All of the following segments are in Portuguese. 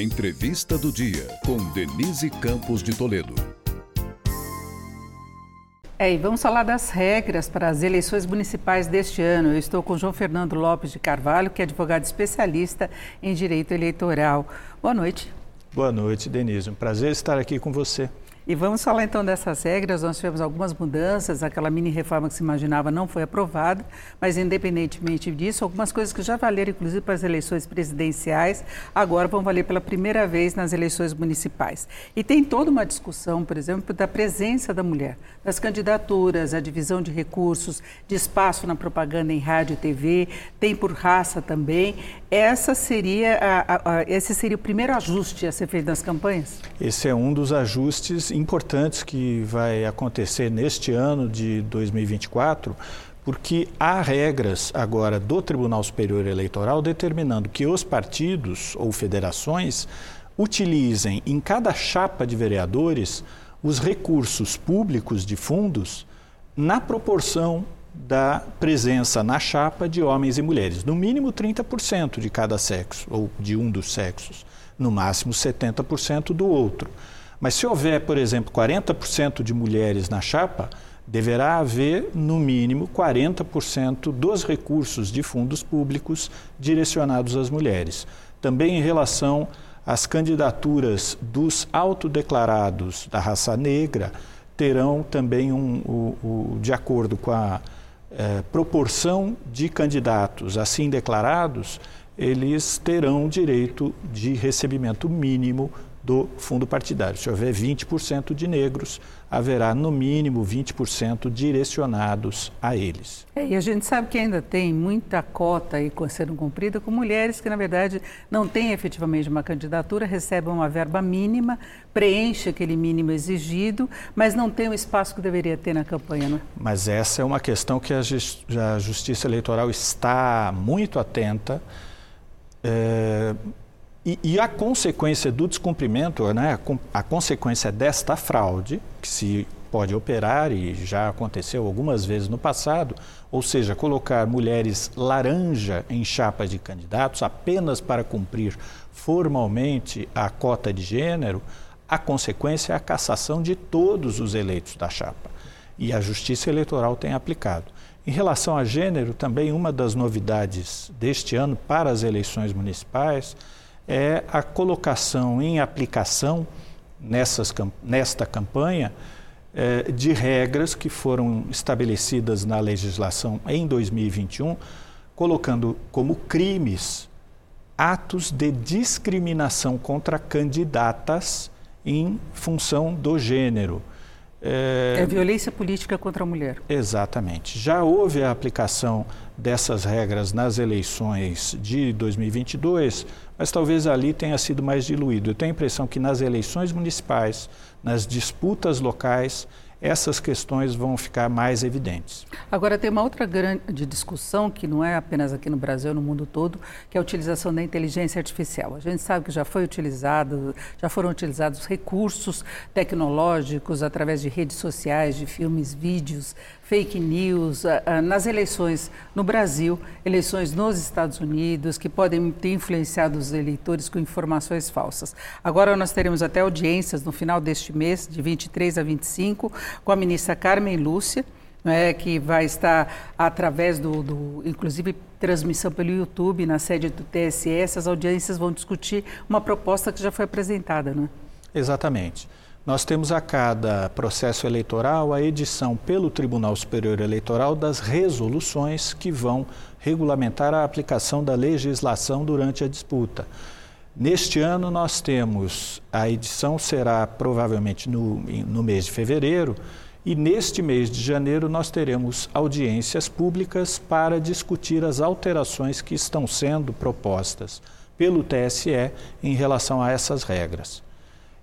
Entrevista do dia com Denise Campos de Toledo. É, e vamos falar das regras para as eleições municipais deste ano. Eu estou com João Fernando Lopes de Carvalho, que é advogado especialista em direito eleitoral. Boa noite. Boa noite, Denise. Um prazer estar aqui com você. E vamos falar então dessas regras. Nós tivemos algumas mudanças, aquela mini reforma que se imaginava não foi aprovada, mas independentemente disso, algumas coisas que já valeram inclusive para as eleições presidenciais, agora vão valer pela primeira vez nas eleições municipais. E tem toda uma discussão, por exemplo, da presença da mulher, das candidaturas, a divisão de recursos, de espaço na propaganda em rádio e TV, tem por raça também. Essa seria a, a, a, esse seria o primeiro ajuste a ser feito nas campanhas? Esse é um dos ajustes importantes que vai acontecer neste ano de 2024, porque há regras agora do Tribunal Superior Eleitoral determinando que os partidos ou federações utilizem em cada chapa de vereadores os recursos públicos de fundos na proporção da presença na chapa de homens e mulheres, no mínimo 30% de cada sexo ou de um dos sexos, no máximo 70% do outro. Mas se houver, por exemplo, 40% de mulheres na chapa, deverá haver, no mínimo, 40% dos recursos de fundos públicos direcionados às mulheres. Também em relação às candidaturas dos autodeclarados da raça negra, terão também, um, o, o, de acordo com a eh, proporção de candidatos assim declarados, eles terão direito de recebimento mínimo do fundo partidário. Se houver 20% de negros, haverá no mínimo 20% direcionados a eles. É, e a gente sabe que ainda tem muita cota aí sendo cumprida com mulheres que, na verdade, não têm efetivamente uma candidatura, recebem uma verba mínima, preenche aquele mínimo exigido, mas não tem o espaço que deveria ter na campanha, não é? Mas essa é uma questão que a, Justiça Eleitoral está muito atenta. É e, e, a consequência do descumprimento, né, a consequência desta fraude, que se pode operar e já aconteceu algumas vezes no passado, ou seja, colocar mulheres laranja em chapa de candidatos apenas para cumprir formalmente a cota de gênero, a consequência é a cassação de todos os eleitos da chapa. E a Justiça Eleitoral tem aplicado. Em relação a gênero, também uma das novidades deste ano para as eleições municipais é a colocação em aplicação nessas, nesta campanha é, de regras que foram estabelecidas na legislação em 2021, colocando como crimes atos de discriminação contra candidatas em função do gênero. É... é violência política contra a mulher. Exatamente. Já houve a aplicação dessas regras nas eleições de 2022, mas talvez ali tenha sido mais diluído. Eu tenho a impressão que nas eleições municipais, nas disputas locais, essas questões vão ficar mais evidentes. Agora, tem uma outra grande discussão, que não é apenas aqui no Brasil, no mundo todo, que é a utilização da inteligência artificial. A gente sabe que já foi utilizado, já foram utilizados recursos tecnológicos através de redes sociais, de filmes, vídeos, fake news, nas eleições no Brasil, eleições nos Estados Unidos, que podem ter influenciado os eleitores com informações falsas. Agora nós teremos até audiências no final deste mês, de 23 a 25, com a ministra Carmen Lúcia, né, que vai estar através do, do, inclusive, transmissão pelo YouTube na sede do TSE. Essas audiências vão discutir uma proposta que já foi apresentada, né? Exatamente. Nós temos a cada processo eleitoral a edição pelo Tribunal Superior Eleitoral das resoluções que vão regulamentar a aplicação da legislação durante a disputa. Neste ano nós temos, a edição será provavelmente no, no mês de fevereiro, e neste mês de janeiro nós teremos audiências públicas para discutir as alterações que estão sendo propostas pelo TSE em relação a essas regras.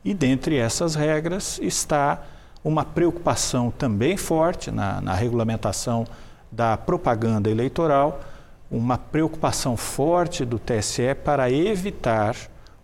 E dentre essas regras está uma preocupação também forte na, na regulamentação da propaganda eleitoral, uma preocupação forte do TSE para evitar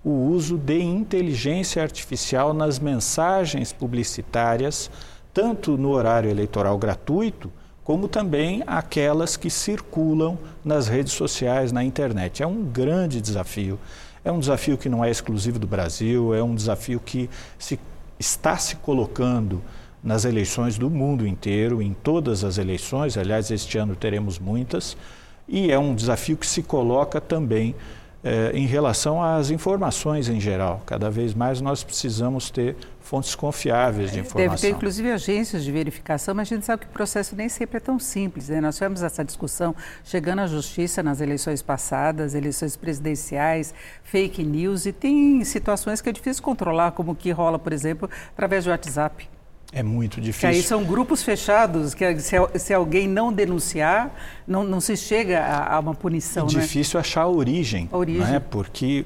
o uso de inteligência artificial nas mensagens publicitárias, tanto no horário eleitoral gratuito, como também aquelas que circulam nas redes sociais, na internet. É um grande desafio É um desafio que não é exclusivo do Brasil, é um desafio que se, está se colocando nas eleições do mundo inteiro, em todas as eleições, aliás, este ano teremos muitas, e é um desafio que se coloca também eh, em relação às informações em geral. Cada vez mais nós precisamos ter fontes confiáveis de informação. Deve ter, inclusive, agências de verificação, mas a gente sabe que o processo nem sempre é tão simples. Né? Nós tivemos essa discussão chegando à justiça nas eleições passadas, eleições presidenciais, fake news, e tem situações que é difícil controlar, como o que rola, por exemplo, através do WhatsApp. É muito difícil. Que aí são grupos fechados, que se, se alguém não denunciar, não, não se chega a, a uma punição. É difícil né? achar a origem, a origem. Né? porque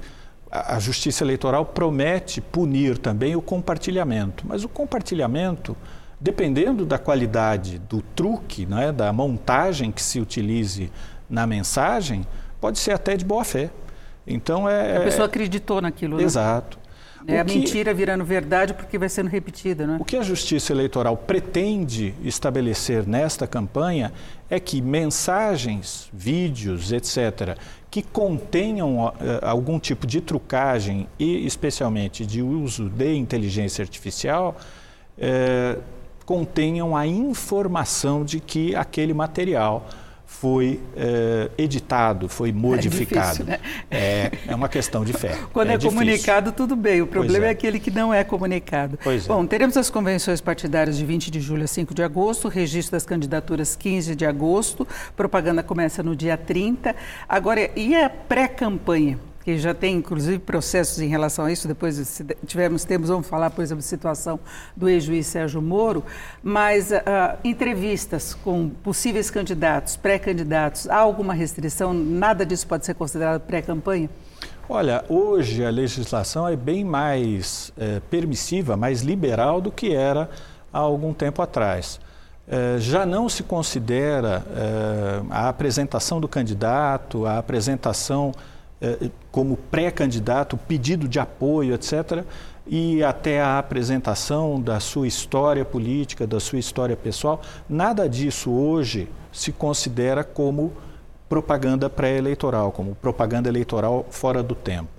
a, a Justiça Eleitoral promete punir também o compartilhamento. Mas o compartilhamento, dependendo da qualidade do truque, né? da montagem que se utilize na mensagem, pode ser até de boa fé. Então é. A pessoa acreditou naquilo. Né? É a mentira virando verdade porque vai sendo repetida, né? O que a Justiça Eleitoral pretende estabelecer nesta campanha é que mensagens, vídeos, etc., que contenham uh, algum tipo de trucagem e, especialmente, de uso de inteligência artificial, uh, contenham a informação de que aquele material foi é, editado, foi modificado. É, difícil, né? é, é, uma questão de fé. Quando é, é comunicado, tudo bem. O problema é. é. aquele que não é comunicado. Pois é. Bom, teremos as convenções partidárias de 20 de julho a 5 de agosto, registro das candidaturas 15 de agosto, propaganda começa no dia 30. Agora, e a pré-campanha? Que já tem inclusive processos em relação a isso, depois se tivermos tempos vamos falar, por exemplo, da situação do ex-juiz Sérgio Moro, mas uh, entrevistas com possíveis candidatos, pré-candidatos, há alguma restrição? Nada disso pode ser considerado pré-campanha? Olha, hoje a legislação é bem mais é, permissiva, mais liberal do que era há algum tempo atrás. É, já não se considera é, a apresentação do candidato, a apresentação como pré-candidato, pedido de apoio, etc., e até a apresentação da sua história política, da sua história pessoal, nada disso hoje se considera como propaganda pré-eleitoral, como propaganda eleitoral fora do tempo.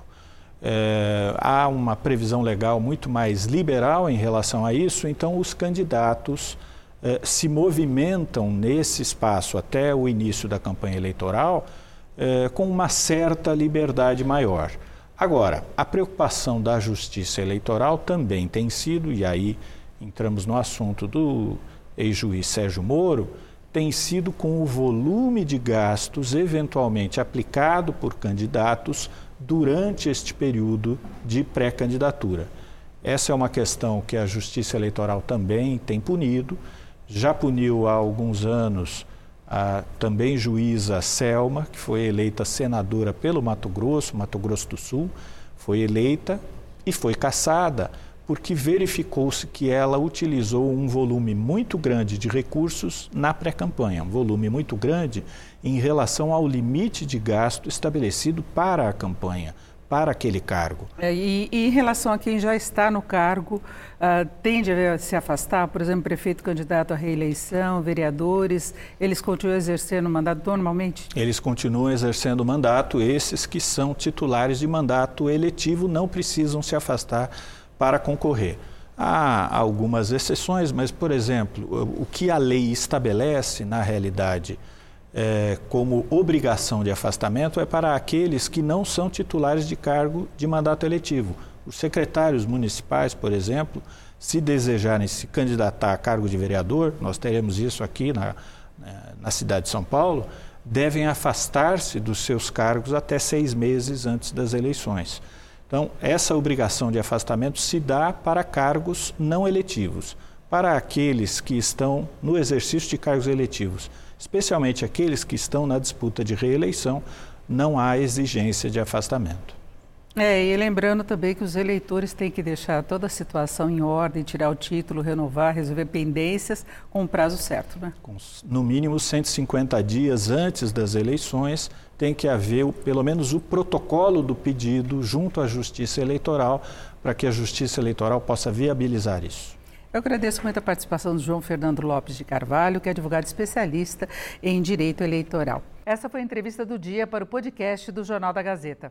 É, há uma previsão legal muito mais liberal em relação a isso, então os candidatos é, se movimentam nesse espaço até o início da campanha eleitoral é, com uma certa liberdade maior. Agora, a preocupação da justiça eleitoral também tem sido, e aí entramos no assunto do ex-juiz Sérgio Moro, tem sido com o volume de gastos eventualmente aplicado por candidatos durante este período de pré-candidatura. Essa é uma questão que a Justiça Eleitoral também tem punido, já puniu há alguns anos a também juíza Selma, que foi eleita senadora pelo Mato Grosso, Mato Grosso do Sul, foi eleita e foi cassada porque verificou-se que ela utilizou um volume muito grande de recursos na pré-campanha, um volume muito grande em relação ao limite de gasto estabelecido para a campanha para aquele cargo. É, e, e, em relação a quem já está no cargo, uh, tende a se afastar, por exemplo, prefeito candidato à reeleição, vereadores, eles continuam exercendo o mandato normalmente? Eles continuam exercendo o mandato, esses que são titulares de mandato eletivo não precisam se afastar para concorrer. Há algumas exceções, mas, por exemplo, o que a lei estabelece, na realidade, é, como obrigação de afastamento é para aqueles que não são titulares de cargo de mandato eletivo. Os secretários municipais, por exemplo, se desejarem se candidatar a cargo de vereador, nós teremos isso aqui na, na cidade de São Paulo, devem afastar-se dos seus cargos até seis meses antes das eleições. Então, essa obrigação de afastamento se dá para cargos não eletivos. Para aqueles que estão no exercício de cargos eletivos especialmente aqueles que estão na disputa de reeleição, não há exigência de afastamento. É, e lembrando também que os eleitores têm que deixar toda a situação em ordem, tirar o título, renovar, resolver pendências com o prazo certo, né? Com, no mínimo 150 dias antes das eleições, tem que haver o, pelo menos o protocolo do pedido junto à Justiça Eleitoral, para que a Justiça Eleitoral possa viabilizar isso. Eu agradeço muito a participação do João Fernando Lopes de Carvalho, que é advogado especialista em direito eleitoral. Essa foi a entrevista do dia para o podcast do Jornal da Gazeta.